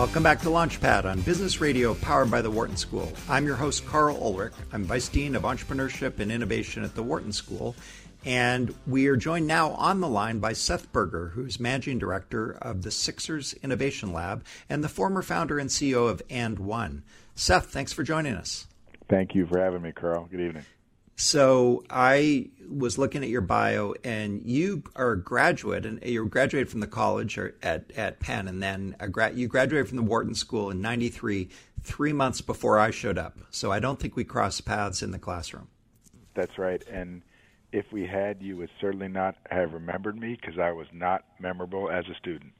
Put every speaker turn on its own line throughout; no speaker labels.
Welcome back to Launchpad on Business Radio powered by the Wharton School. I'm your host, Karl Ulrich. I'm Vice Dean of Entrepreneurship and Innovation at the Wharton School. And we are joined now on the line by Seth Berger, who's Managing Director of the Sixers Innovation Lab and the former founder and CEO of And1. Seth, thanks for joining us.
Thank you for having me, Karl. Good evening.
So I was looking at your bio, and you are a graduate, and you graduated from the college or at at Penn, and then gra- you graduated from the Wharton School in '93, three months before I showed up. So I don't think we crossed paths in the classroom.
That's right, and if we had, you would certainly not have remembered me because I was not memorable as a student.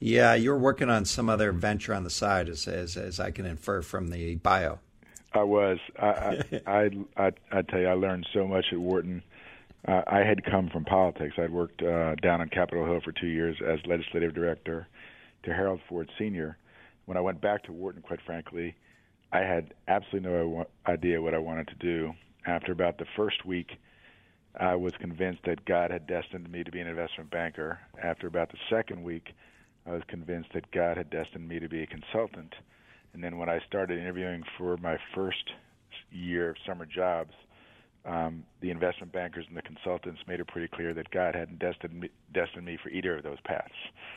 Yeah, you were working on some other venture on the side, as as, as I can infer from the bio.
I was. I, I, I, I, tell you, I learned so much at Wharton. Uh, I had come from politics. I'd worked uh, down on Capitol Hill for two years as legislative director to Harold Ford Sr. When I went back to Wharton, quite frankly, I had absolutely no idea what I wanted to do. After about the first week, I was convinced that God had destined me to be an investment banker. After about the second week, I was convinced that God had destined me to be a consultant. And then when I started interviewing for my first year of summer jobs, um, the investment bankers and the consultants made it pretty clear that God hadn't destined me, destined me for either of those paths.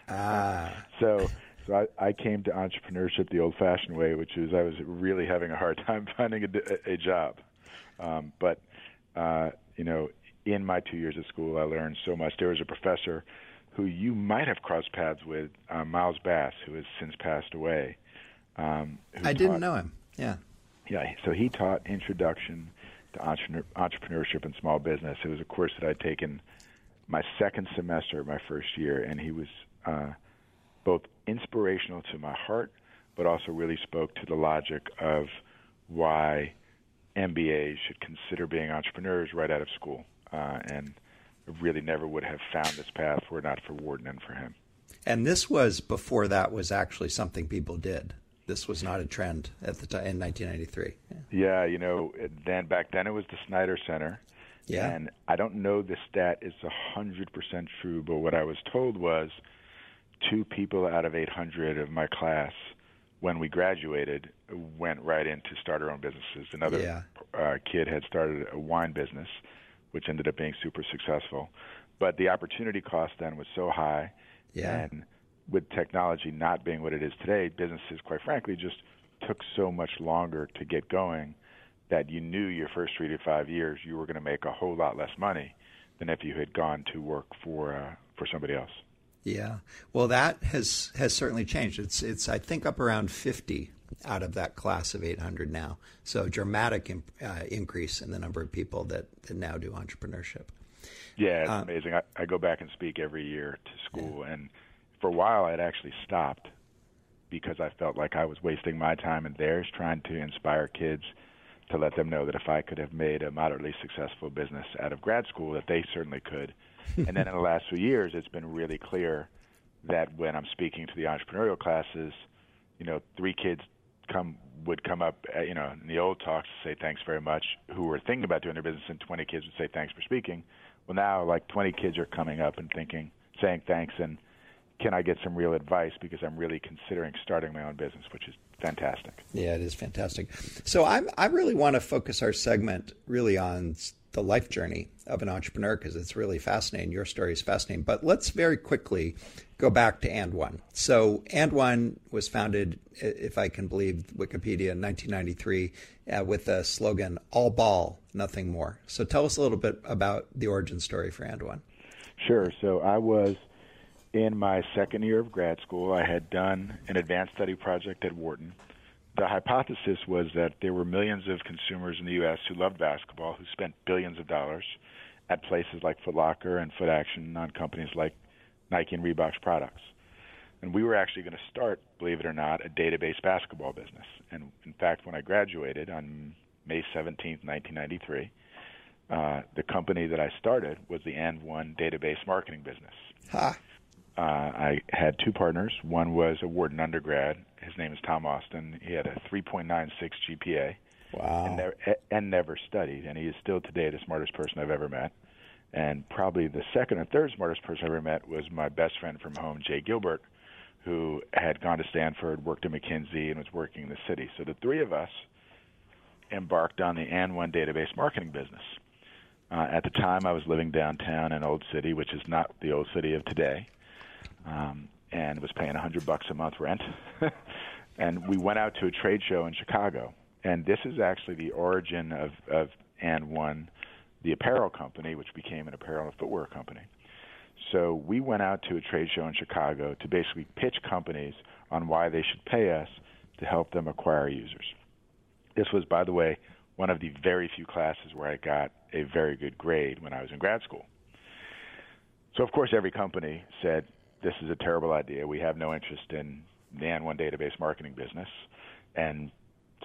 Ah.
So, so I, I came to entrepreneurship the old-fashioned way, which is I was really having a hard time finding a, a job. Um, but uh, you know, in my two years at school, I learned so much. There was a professor who you might have crossed paths with, uh, Miles Bass, who has since passed away. Um,
I didn't know him. Yeah.
Yeah. So he taught introduction to entrepreneurship and small business. It was a course that I'd taken my second semester of my first year, and he was uh, both inspirational to my heart, but also really spoke to the logic of why MBAs should consider being entrepreneurs right out of school. Uh, and really never would have found this path were it not for Wharton and for him.
And this was before that was actually something people did this was not a trend at the time in 1993.
Yeah. yeah, you know, then back then it was the Snider Center.
Yeah.
And I don't know the stat is 100% true, but what I was told was two people out of 800 of my class when we graduated went right in to start our own businesses. Another
yeah.
uh, kid had started a wine business, which ended up being super successful. But the opportunity cost then was so high.
Yeah.
And with technology not being what it is today, businesses, quite frankly, just took so much longer to get going that you knew your first three to five years you were going to make a whole lot less money than if you had gone to work for uh, for somebody else.
Yeah, well, that has has certainly changed. It's it's I think up around fifty out of that class of 800 now. So dramatic imp, uh, increase in the number of people that, that now do entrepreneurship.
Yeah, it's uh, amazing. I, I go back and speak every year to school, yeah. and for a while I'd actually stopped because I felt like I was wasting my time and theirs trying to inspire kids to let them know that if I could have made a moderately successful business out of grad school, that they certainly could. and then in the last few years, it's been really clear that when I'm speaking to the entrepreneurial classes, you know, three kids come would come up, uh, you know, in the old talks to say thanks very much, who were thinking about doing their business, and 20 kids would say thanks for speaking. Well, now like 20 kids are coming up and thinking, saying thanks, and can I get some real advice because I'm really considering starting my own business, which is fantastic.
Yeah, it is fantastic. So I'm, I really want to focus our segment really on the life journey of an entrepreneur because it's really fascinating. Your story is fascinating. But let's very quickly go back to And1. So And1 was founded, if I can believe Wikipedia, in 1993 uh, with the slogan "All ball, nothing more." So tell us a little bit about the origin story for And1.
Sure. So I was in my second year of grad school, I had done an advanced study project at Wharton. The hypothesis was that there were millions of consumers in the U.S. who loved basketball, who spent billions of dollars at places like Foot Locker and Foot Action on companies like Nike and Reebok's products. And we were actually going to start, believe it or not, a database basketball business. And in fact, when I graduated on May 17, 1993. Uh, the company that I started was the And1 database marketing business.
Ha.
Uh, I had two partners. One was a Wharton undergrad. His name is Tom Austin. He had a 3.96 GPA.
Wow.
And, never, and never studied, and he is still today the smartest person I've ever met. And probably the second or third smartest person I ever met was my best friend from home, Jay Gilbert, who had gone to Stanford, worked at McKinsey, and was working in the city. So the three of us embarked on the And1 database marketing business. Uh, at the time, I was living downtown in Old City, which is not the Old City of today, um, and was paying a hundred bucks a month rent. and we went out to a trade show in Chicago, and this is actually the origin of, of And1, the apparel company, which became an apparel and footwear company. So we went out to a trade show in Chicago to basically pitch companies on why they should pay us to help them acquire users. This was, by the way, one of the very few classes where I got a very good grade when I was in grad school. So, of course, every company said, This is a terrible idea. We have no interest in the And1 database marketing business. And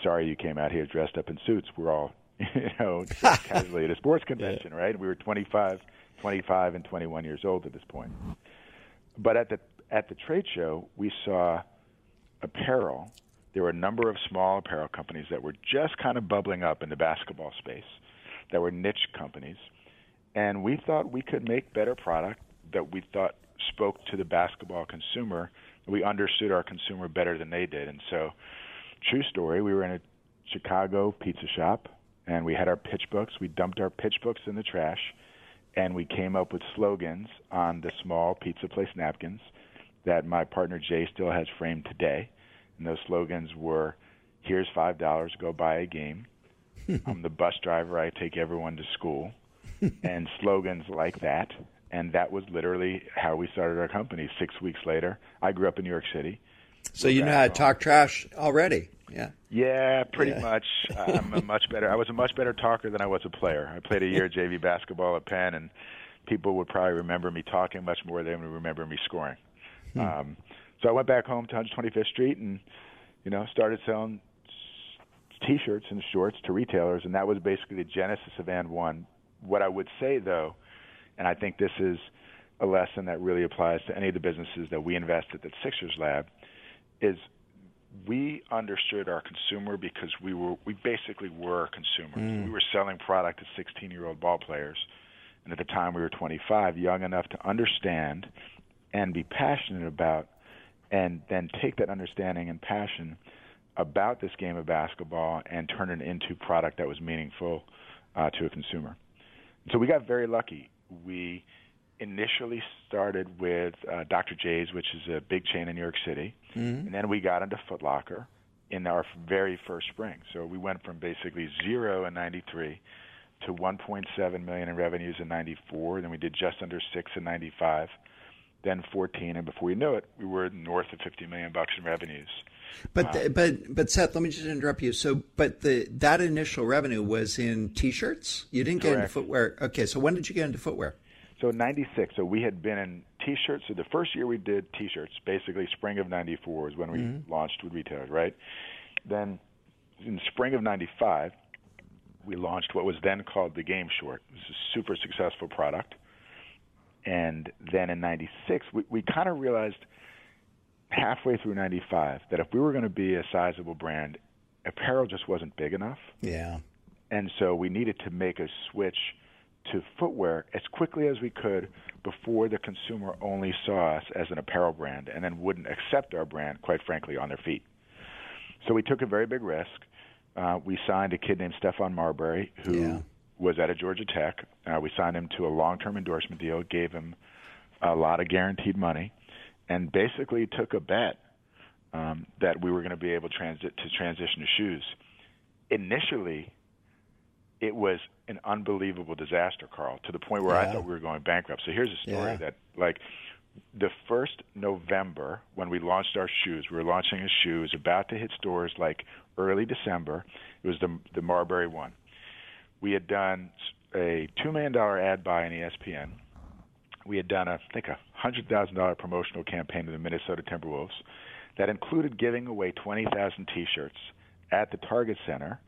sorry you came out here dressed up in suits. We're all, you know, casually at a sports convention, yeah. right? We were 25, 25 and 21 years old at this point. But at the at the trade show, we saw apparel there were a number of small apparel companies that were just kind of bubbling up in the basketball space that were niche companies. And we thought we could make better product that we thought spoke to the basketball consumer. We understood our consumer better than they did. And so, true story, we were in a Chicago pizza shop and we had our pitch books. We dumped our pitch books in the trash and we came up with slogans on the small pizza place napkins that my partner Jay still has framed today and those slogans were, "Here's five dollars, go buy a game." I'm the bus driver. I take everyone to school, and slogans like that. And that was literally how we started our company. Six weeks later, I grew up in New York City.
So you know how to talk trash already. Yeah.
Yeah, pretty yeah. much. I'm a much better. I was a much better talker than I was a player. I played a year JV basketball at Penn, and people would probably remember me talking much more than they would remember me scoring. Hmm. Um, so I went back home to 125th Street and, you know, started selling T-shirts and shorts to retailers, and that was basically the genesis of And1. What I would say, though, and I think this is a lesson that really applies to any of the businesses that we invested at Sixers Lab, is we understood our consumer because we were we basically were consumers. Mm. We were selling product to 16 year old ball players, and at the time we were 25, young enough to understand and be passionate about and then take that understanding and passion about this game of basketball and turn it into product that was meaningful uh, to a consumer. So we got very lucky. We initially started with uh, Dr. Jay's, which is a big chain in New York City, mm-hmm. and then we got into Foot Locker in our very first spring. So we went from basically zero in '93 to 1.7 million in revenues in '94. Then we did just under six in '95 then 14, and before we know it, we were north of 50 million bucks in revenues.
But the, but but Seth, let me just interrupt you. So, but the that initial revenue was in T-shirts. You didn't get
Correct.
into footwear. Okay, so when did you get into footwear?
So '96. So we had been in T-shirts. So the first year we did T-shirts, basically spring of '94 is when we mm-hmm. launched with retailers, right? Then in spring of '95, we launched what was then called the Game Short. It was a super successful product and then in 96 we, we kind of realized halfway through 95 that if we were going to be a sizable brand apparel just wasn't big enough.
Yeah.
And so we needed to make a switch to footwear as quickly as we could before the consumer only saw us as an apparel brand and then wouldn't accept our brand quite frankly on their feet. So we took a very big risk. Uh, we signed a kid named Stephon Marbury who
yeah.
was at a Georgia Tech. Uh, we signed him to a long-term endorsement deal, gave him a lot of guaranteed money, and basically took a bet um, that we were going to be able transit to transition to shoes. Initially, it was an unbelievable disaster, Karl, to the point where yeah. I thought we were going bankrupt. So here's a story
yeah.
that, like, the first November when we launched our shoes, we were launching a shoe. It was about to hit stores like early December. It was the the Marbury one we had done a two million dollar ad buy in ESPN. We had done, a, I think, a hundred thousand dollar promotional campaign to the Minnesota Timberwolves that included giving away twenty thousand T-shirts at the Target Center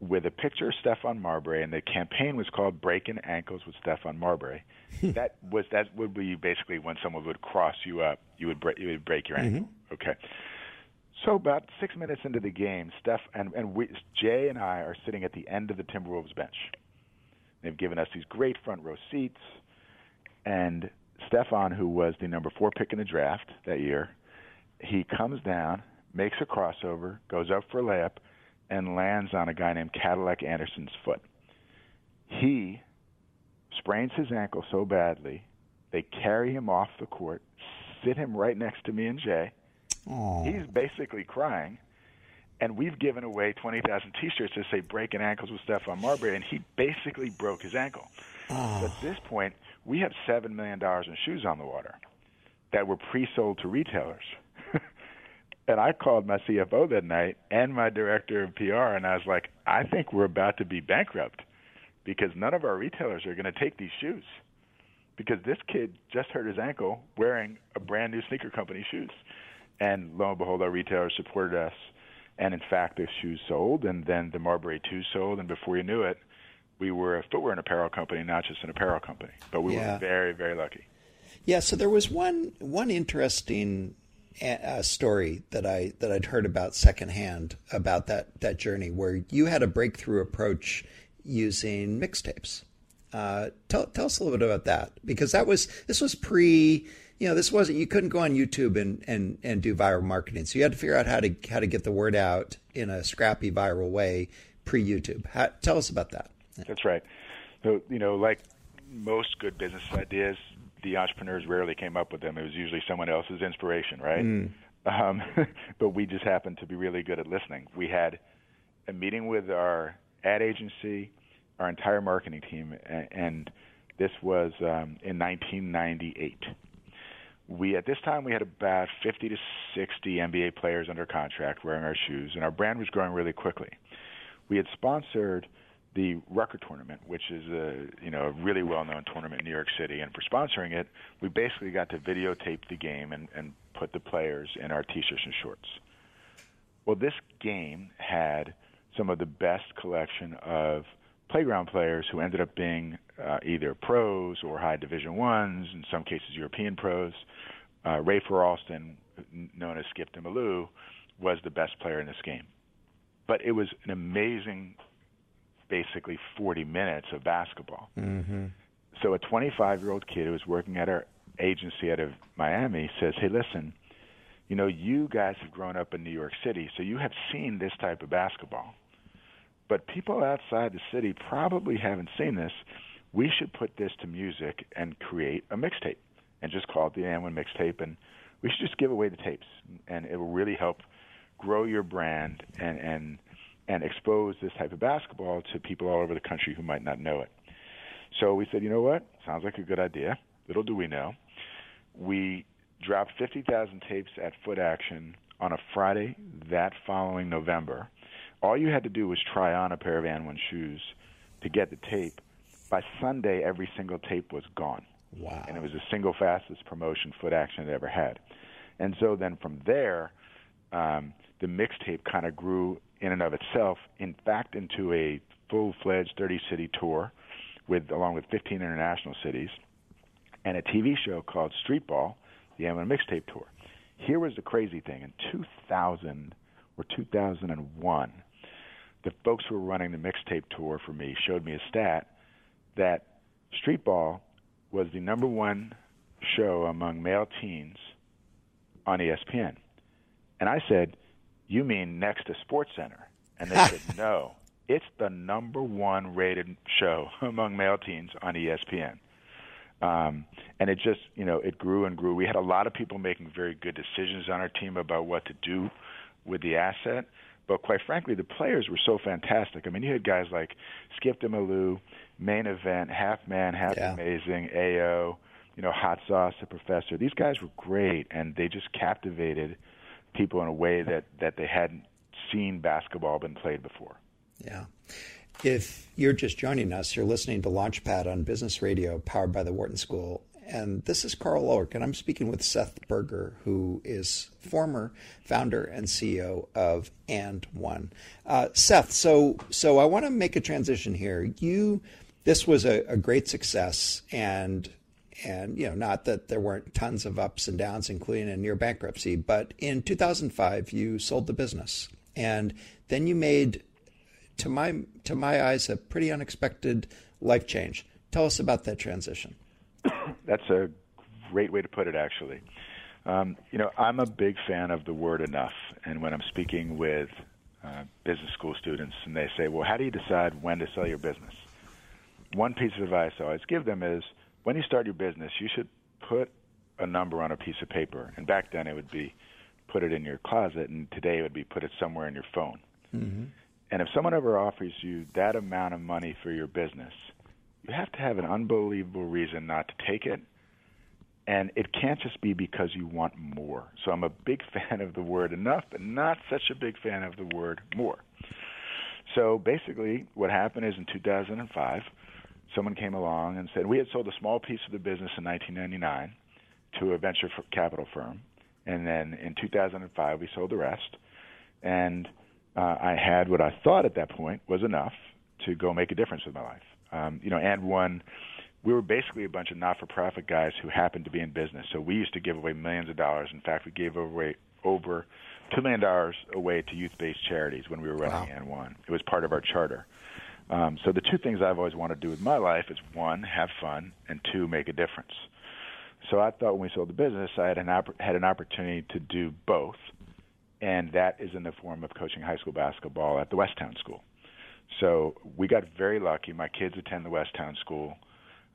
with a picture of Stephon Marbury, and the campaign was called "Breaking Ankles with Stephon Marbury." that was that would be basically when someone would cross you up, you would break you would break your ankle. Mm-hmm. Okay. So about six minutes into the game, Steph and and we, Jay and I are sitting at the end of the Timberwolves bench. They've given us these great front row seats, and Stephon, who was the number four pick in the draft that year, he comes down, makes a crossover, goes up for a layup, and lands on a guy named Cadillac Anderson's foot. He sprains his ankle so badly, they carry him off the court, sit him right next to me and Jay. Aww. He's basically crying. And we've given away 20,000 T-shirts that say "Breaking Ankles with Stephon Marbury," and he basically broke his ankle. Oh. At this point, we have seven million dollars in shoes on the water that were pre-sold to retailers. and I called my CFO that night and my director of PR, and I was like, I think we're about to be bankrupt because none of our retailers are going to take these shoes because this kid just hurt his ankle wearing a brand new sneaker company shoes. And lo and behold, our retailers supported us. And in fact, the shoes sold, and then the Marbury 2 sold, and before you knew it, we were a footwear and apparel company, not just an apparel company. But we yeah. were very, very lucky.
Yeah. So there was one one interesting uh, story that I that I'd heard about secondhand about that that journey where you had a breakthrough approach using mixtapes. Uh, tell tell us a little bit about that because that was this was pre you know this wasn't you couldn't go on YouTube and and and do viral marketing so you had to figure out how to how to get the word out in a scrappy viral way pre YouTube. Tell us about that.
That's right. So you know like most good business ideas, the entrepreneurs rarely came up with them. It was usually someone else's inspiration, right? Mm. Um, but we just happened to be really good at listening. We had a meeting with our ad agency, our entire marketing team, and, and this was um, in 1998. We at this time we had about 50 to 60 NBA players under contract wearing our shoes, and our brand was growing really quickly. We had sponsored the Rucker tournament, which is a you know a really well-known tournament in New York City, and for sponsoring it, we basically got to videotape the game and, and put the players in our t-shirts and shorts. Well, this game had some of the best collection of playground players who ended up being uh, either pros or high Division ones, in some cases European pros. Uh, Rafer Alston, known as Skip to My Lou, was the best player in this game. But it was an amazing basically 40 minutes of basketball. Mm-hmm. So a 25 year old kid who was working at our agency out of Miami says, Hey, listen, you know, you guys have grown up in New York City, so you have seen this type of basketball. But people outside the city probably haven't seen this. We should put this to music and create a mixtape and just call it the AND1 mixtape. And we should just give away the tapes, and it will really help grow your brand and, and and expose this type of basketball to people all over the country who might not know it. So we said, you know what? Sounds like a good idea. Little do we know. We dropped 50,000 tapes at Foot Action on a Friday that following November. All you had to do was try on a pair of AND1 shoes to get the tape. By Sunday, every single tape was gone.
Wow.
And it was the single fastest promotion Foot Action had ever had. And so then from there, um, the mixtape kind of grew in and of itself, in fact, into a full-fledged 30-city tour, with along with 15 international cities, and a TV show called Street Ball, the AND1 Mixtape Tour. Here was the crazy thing: in 2000 or 2001, the folks who were running the mixtape tour for me showed me a stat that Street Ball was the number one show among male teens on ESPN. And I said, you mean next to Sports Center? And they said, no, it's the number one rated show among male teens on ESPN. Um, and it just, you know, it grew and grew. We had a lot of people making very good decisions on our team about what to do with the asset. But quite frankly, the players were so fantastic. I mean, you had guys like Skip to My Lou, main event, half man, half yeah. amazing, AO, you know, hot sauce, the professor. These guys were great, and they just captivated – people in a way that, that they hadn't seen basketball been played before.
Yeah. If you're just joining us, you're listening to Launchpad on Business Radio, powered by the Wharton School. and this is Karl Ulrich, and I'm speaking with Seth Berger, who is former founder and CEO of And One. Uh, Seth, so so I want to make a transition here. You, this was a, a great success, and and you know not that there weren't tons of ups and downs, including a near bankruptcy, but in 2005 you sold the business, and then you made, to my to my eyes, a pretty unexpected life change. Tell us about that transition.
That's a great way to put it, actually. Um, you know, I'm a big fan of the word enough. And when I'm speaking with uh, business school students and they say, well, how do you decide when to sell your business? One piece of advice I always give them is when you start your business, you should put a number on a piece of paper. And back then it would be put it in your closet, and today it would be put it somewhere in your phone. Mm-hmm. And if someone ever offers you that amount of money for your business, you have to have an unbelievable reason not to take it. And it can't just be because you want more. So I'm a big fan of the word enough, but not such a big fan of the word more. So basically, what happened is in 2005, someone came along and said we had sold a small piece of the business in 1999 to a venture capital firm, and then in 2005 we sold the rest. And uh, I had what I thought at that point was enough to go make a difference with my life. Um, you know, And1, we were basically a bunch of not-for-profit guys who happened to be in business. So we used to give away millions of dollars. In fact, we gave away over two million dollars away to youth-based charities when we were running wow. And1. It was part of our charter. Um, so the two things I've always wanted to do with my life is one, have fun, and two, make a difference. So I thought when we sold the business, I had an opp- had an opportunity to do both, and that is in the form of coaching high school basketball at the Westtown School. So we got very lucky. My kids attend the Westtown School.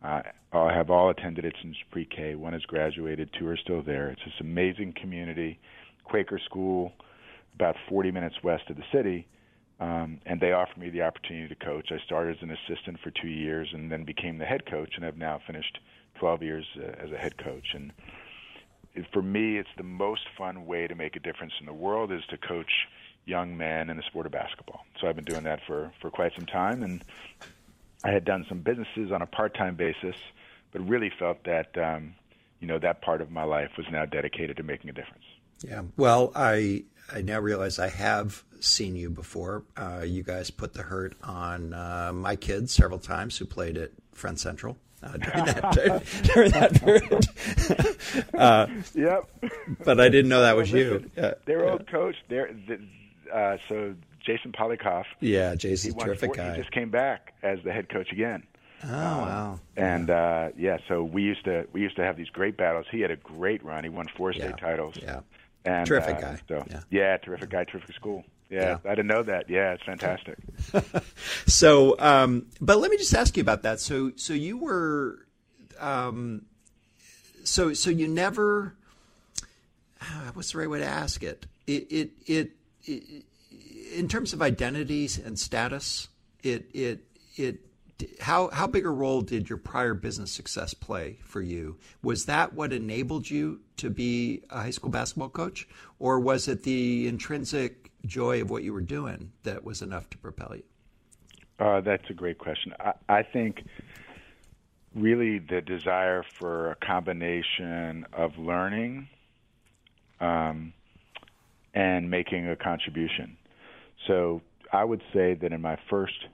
Uh, I have all attended it since pre-K. One has graduated, two are still there. It's this amazing community, Quaker school, about 40 minutes west of the city, um, and they offered me the opportunity to coach. I started as an assistant for two years, and then became the head coach, and have now finished 12 years uh, as a head coach. And for me, it's the most fun way to make a difference in the world is to coach young men in the sport of basketball. So I've been doing that for, for quite some time, and I had done some businesses on a part-time basis, but really felt that um, you know that part of my life was now dedicated to making a difference.
Yeah. Well, I I now realize I have seen you before. Uh, you guys put the hurt on uh, my kids several times who played at Friend Central. Uh, during that during that period. uh,
yep.
But I didn't know that was you.
Uh, Their old coach. Uh, so Jason Polykoff.
Yeah, Jason's a terrific
four,
guy.
He just came back as the head coach again.
Oh um, wow!
And uh, yeah, so we used to we used to have these great battles. He had a great run. He won four state
yeah.
titles.
Yeah,
and,
terrific
uh,
guy.
So
yeah.
yeah, terrific guy, terrific school. Yeah, yeah, I didn't know that. Yeah, it's fantastic.
so, um, but let me just ask you about that. So, so you were, um, so so you never. Uh, what's the right way to ask it? It it it. it in terms of identities and status, it it it how how big a role did your prior business success play for you? Was that what enabled you to be a high school basketball coach, or was it the intrinsic joy of what you were doing that was enough to propel you?
Uh, that's a great question. I, I think really the desire for a combination of learning um, and making a contribution. So I would say that in my first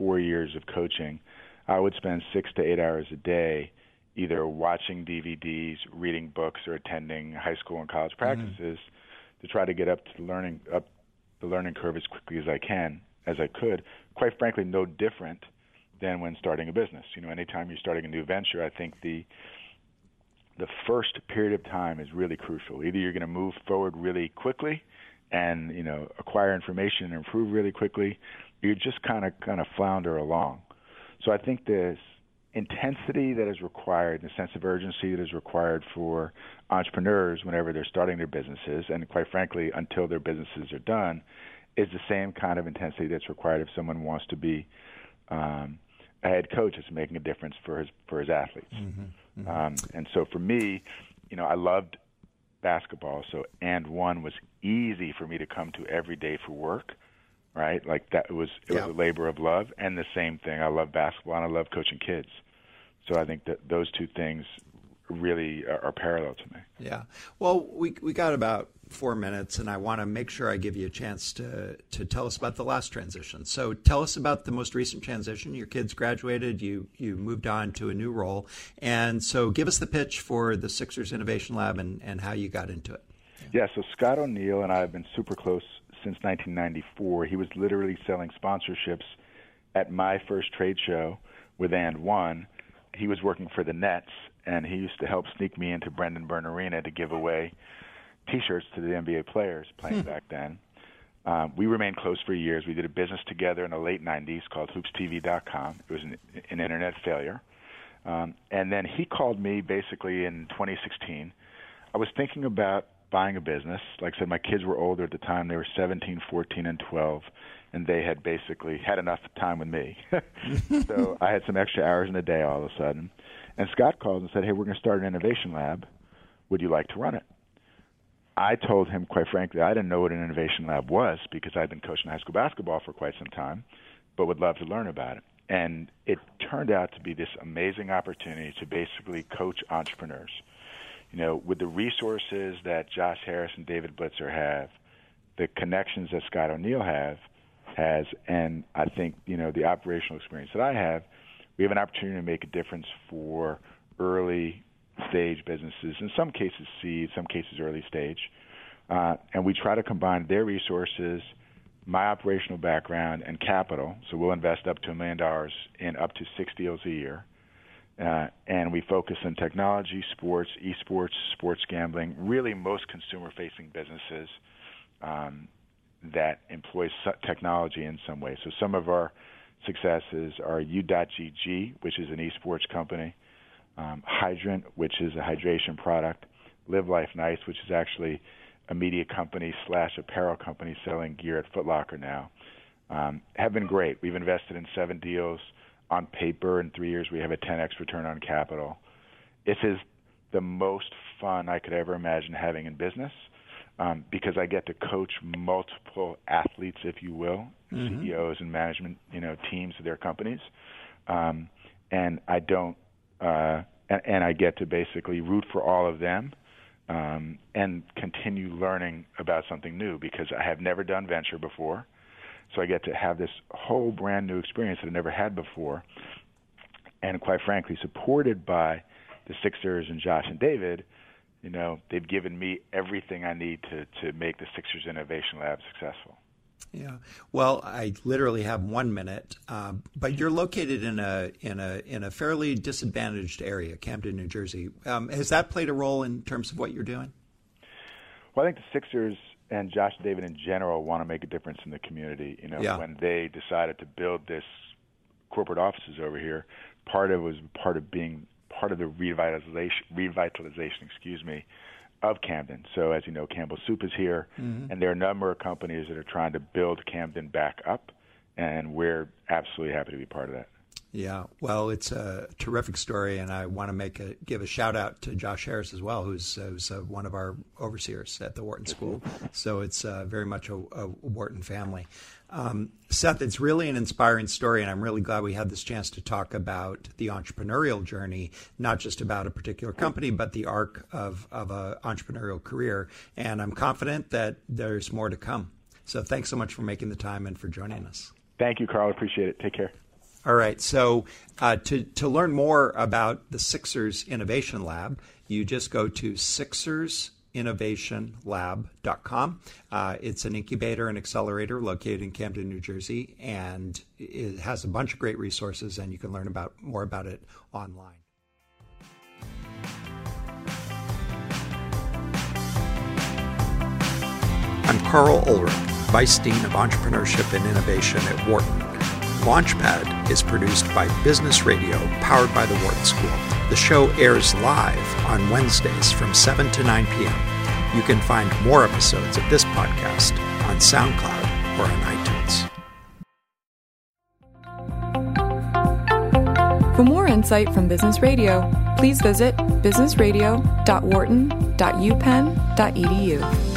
four years of coaching, I would spend six to eight hours a day either watching DVDs, reading books, or attending high school and college mm-hmm. practices mm. to try to get up to the learning up the learning curve as quickly as I can, as I could. Quite frankly, no different than when starting a business. You know, anytime you're starting a new venture, I think the the first period of time is really crucial. Either you're going to move forward really quickly and you know acquire information and improve really quickly, you just kind of kind of flounder along. So I think this intensity that is required, the sense of urgency that is required for entrepreneurs whenever they're starting their businesses, and quite frankly, until their businesses are done, is the same kind of intensity that's required if someone wants to be um, a head coach that's making a difference for his for his athletes. Mm-hmm, mm-hmm. Um, and so for me, you know, I loved basketball, so And1 was easy for me to come to every day for work, right? Like that was it yeah. was a labor of love, and the same thing. I love basketball and I love coaching kids. So I think that those two things really are, are parallel to me.
Yeah. Well, we we got about four minutes, and I want to make sure I give you a chance to to tell us about the last transition. So, tell us about the most recent transition. Your kids graduated. You you moved on to a new role, and so give us the pitch for the Sixers Innovation Lab and and how you got into it.
Yeah. So Scott O'Neill and I have been super close since 1994. He was literally selling sponsorships at my first trade show with And One. He was working for the Nets, and he used to help sneak me into Brendan Byrne Arena to give away T-shirts to the NBA players playing hmm. back then. Um, we remained close for years. We did a business together in the late '90s called HoopsTV.com. It was an, an internet failure, um, and then he called me basically in 2016. I was thinking about buying a business. Like I said, my kids were older at the time; they were 17, 14, and 12, and they had basically had enough time with me. so I had some extra hours in the day all of a sudden. And Scott called and said, "Hey, we're going to start an innovation lab. Would you like to run it?" I told him, quite frankly, I didn't know what an innovation lab was because I'd been coaching high school basketball for quite some time, but would love to learn about it. And it turned out to be this amazing opportunity to basically coach entrepreneurs. You know, with the resources that Josh Harris and David Blitzer have, the connections that Scott O'Neill have has, and I think you know the operational experience that I have, we have an opportunity to make a difference for early stage businesses, in some cases seed, some cases early stage. Uh, and we try to combine their resources, my operational background, and capital. So we'll invest up to a million dollars in up to six deals a year. Uh, and we focus on technology, sports, esports, sports gambling, really most consumer facing businesses um, that employ technology in some way. So some of our successes are U.GG, which is an esports company um, Hydrant, which is a hydration product, Live Life Nice, which is actually a media company slash apparel company selling gear at Foot Locker now, um, have been great. We've invested in seven deals on paper. In three years, we have a 10x return on capital. This is the most fun I could ever imagine having in business um, because I get to coach multiple athletes, if you will, mm-hmm. CEOs and management, you know, teams of their companies, um, and I don't uh, and, and I get to basically root for all of them um, and continue learning about something new because I have never done venture before. So I get to have this whole brand new experience that I never had before. And quite frankly, supported by the Sixers and Josh and David, you know, they've given me everything I need to, to make the Sixers Innovation Lab successful.
Yeah. Well, I literally have one minute, uh, but you're located in a in a in a fairly disadvantaged area, Camden, New Jersey. Um, has that played a role in terms of what you're doing?
Well, I think the Sixers and Josh and David in general want to make a difference in the community. You know, yeah. when they decided to build this corporate offices over here, part of it was part of being part of the revitalization revitalization, excuse me, of Camden. So, as you know, Campbell Soup is here, mm-hmm. and there are a number of companies that are trying to build Camden back up, and we're absolutely happy to be part of that.
Yeah, well, it's a terrific story, and I want to make a give a shout out to Josh Harris as well, who's, uh, who's uh, one of our overseers at the Wharton School. So it's uh, very much a, a Wharton family. Um, Seth, it's really an inspiring story, and I'm really glad we had this chance to talk about the entrepreneurial journey, not just about a particular company, but the arc of of an entrepreneurial career. And I'm confident that there's more to come. So thanks so much for making the time and for joining us.
Thank you, Karl. Appreciate it. Take care.
All right. So uh, to to learn more about the Sixers Innovation Lab, you just go to sixersinnovationlab.com. Uh, it's an incubator and accelerator located in Camden, New Jersey, and it has a bunch of great resources, and you can learn about more about it online. I'm Karl Ulrich, Vice Dean of Entrepreneurship and Innovation at Wharton. Launchpad is produced by Business Radio, powered by the Wharton School. The show airs live on Wednesdays from 7 to 9 p.m. You can find more episodes of this podcast on SoundCloud or on iTunes.
For more insight from Business Radio, please visit businessradio.wharton.upenn.edu.